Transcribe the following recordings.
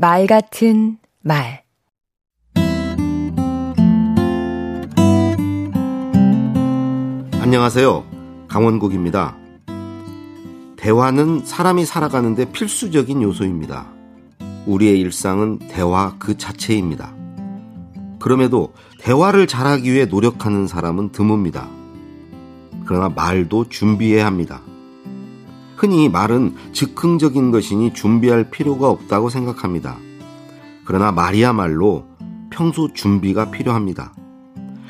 말 같은 말 안녕하세요. 강원국입니다. 대화는 사람이 살아가는데 필수적인 요소입니다. 우리의 일상은 대화 그 자체입니다. 그럼에도 대화를 잘하기 위해 노력하는 사람은 드뭅니다. 그러나 말도 준비해야 합니다. 흔히 말은 즉흥적인 것이니 준비할 필요가 없다고 생각합니다. 그러나 말이야말로 평소 준비가 필요합니다.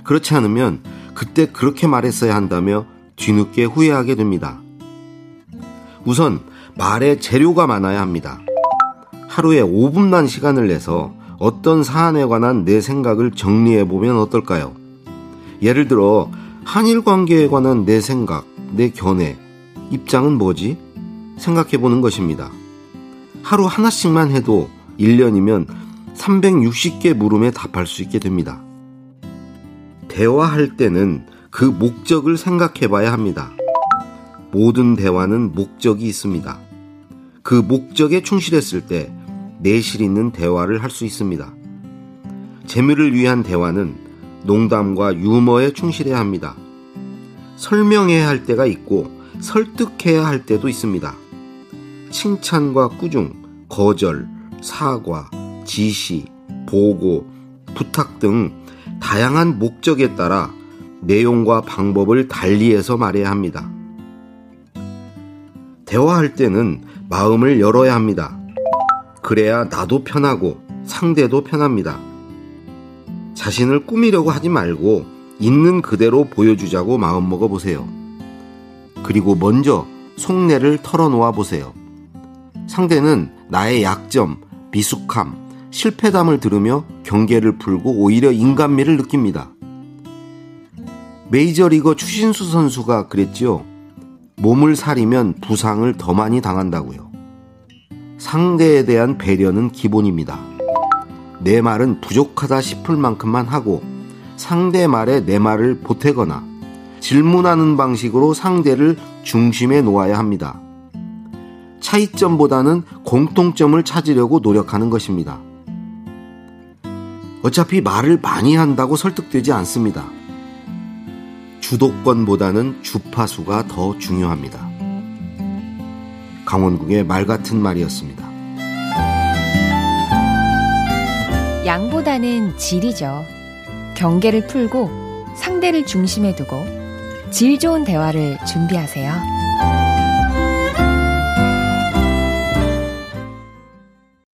그렇지 않으면 그때 그렇게 말했어야 한다며 뒤늦게 후회하게 됩니다. 우선 말에 재료가 많아야 합니다. 하루에 5분만 시간을 내서 어떤 사안에 관한 내 생각을 정리해 보면 어떨까요? 예를 들어 한일 관계에 관한 내 생각, 내 견해, 입장은 뭐지? 생각해 보는 것입니다. 하루 하나씩만 해도 1년이면 360개 물음에 답할 수 있게 됩니다. 대화할 때는 그 목적을 생각해 봐야 합니다. 모든 대화는 목적이 있습니다. 그 목적에 충실했을 때 내실 있는 대화를 할 수 있습니다. 재미를 위한 대화는 농담과 유머에 충실해야 합니다. 설명해야 할 때가 있고 설득해야 할 때도 있습니다. 칭찬과 꾸중, 거절, 사과, 지시, 보고, 부탁 등 다양한 목적에 따라 내용과 방법을 달리해서 말해야 합니다. 대화할 때는 마음을 열어야 합니다. 그래야 나도 편하고 상대도 편합니다. 자신을 꾸미려고 하지 말고 있는 그대로 보여주자고 마음먹어 보세요. 그리고 먼저 속내를 털어놓아 보세요. 상대는 나의 약점, 미숙함, 실패담을 들으며 경계를 풀고 오히려 인간미를 느낍니다. 메이저리거 추신수 선수가 그랬지요. 몸을 사리면 부상을 더 많이 당한다고요. 상대에 대한 배려는 기본입니다. 내 말은 부족하다 싶을 만큼만 하고 상대 말에 내 말을 보태거나 질문하는 방식으로 상대를 중심에 놓아야 합니다. 차이점보다는 공통점을 찾으려고 노력하는 것입니다. 어차피 말을 많이 한다고 설득되지 않습니다. 주도권보다는 주파수가 더 중요합니다. 강원국의 말 같은 말이었습니다. 양보다는 질이죠. 경계를 풀고 상대를 중심에 두고 질 좋은 대화를 준비하세요.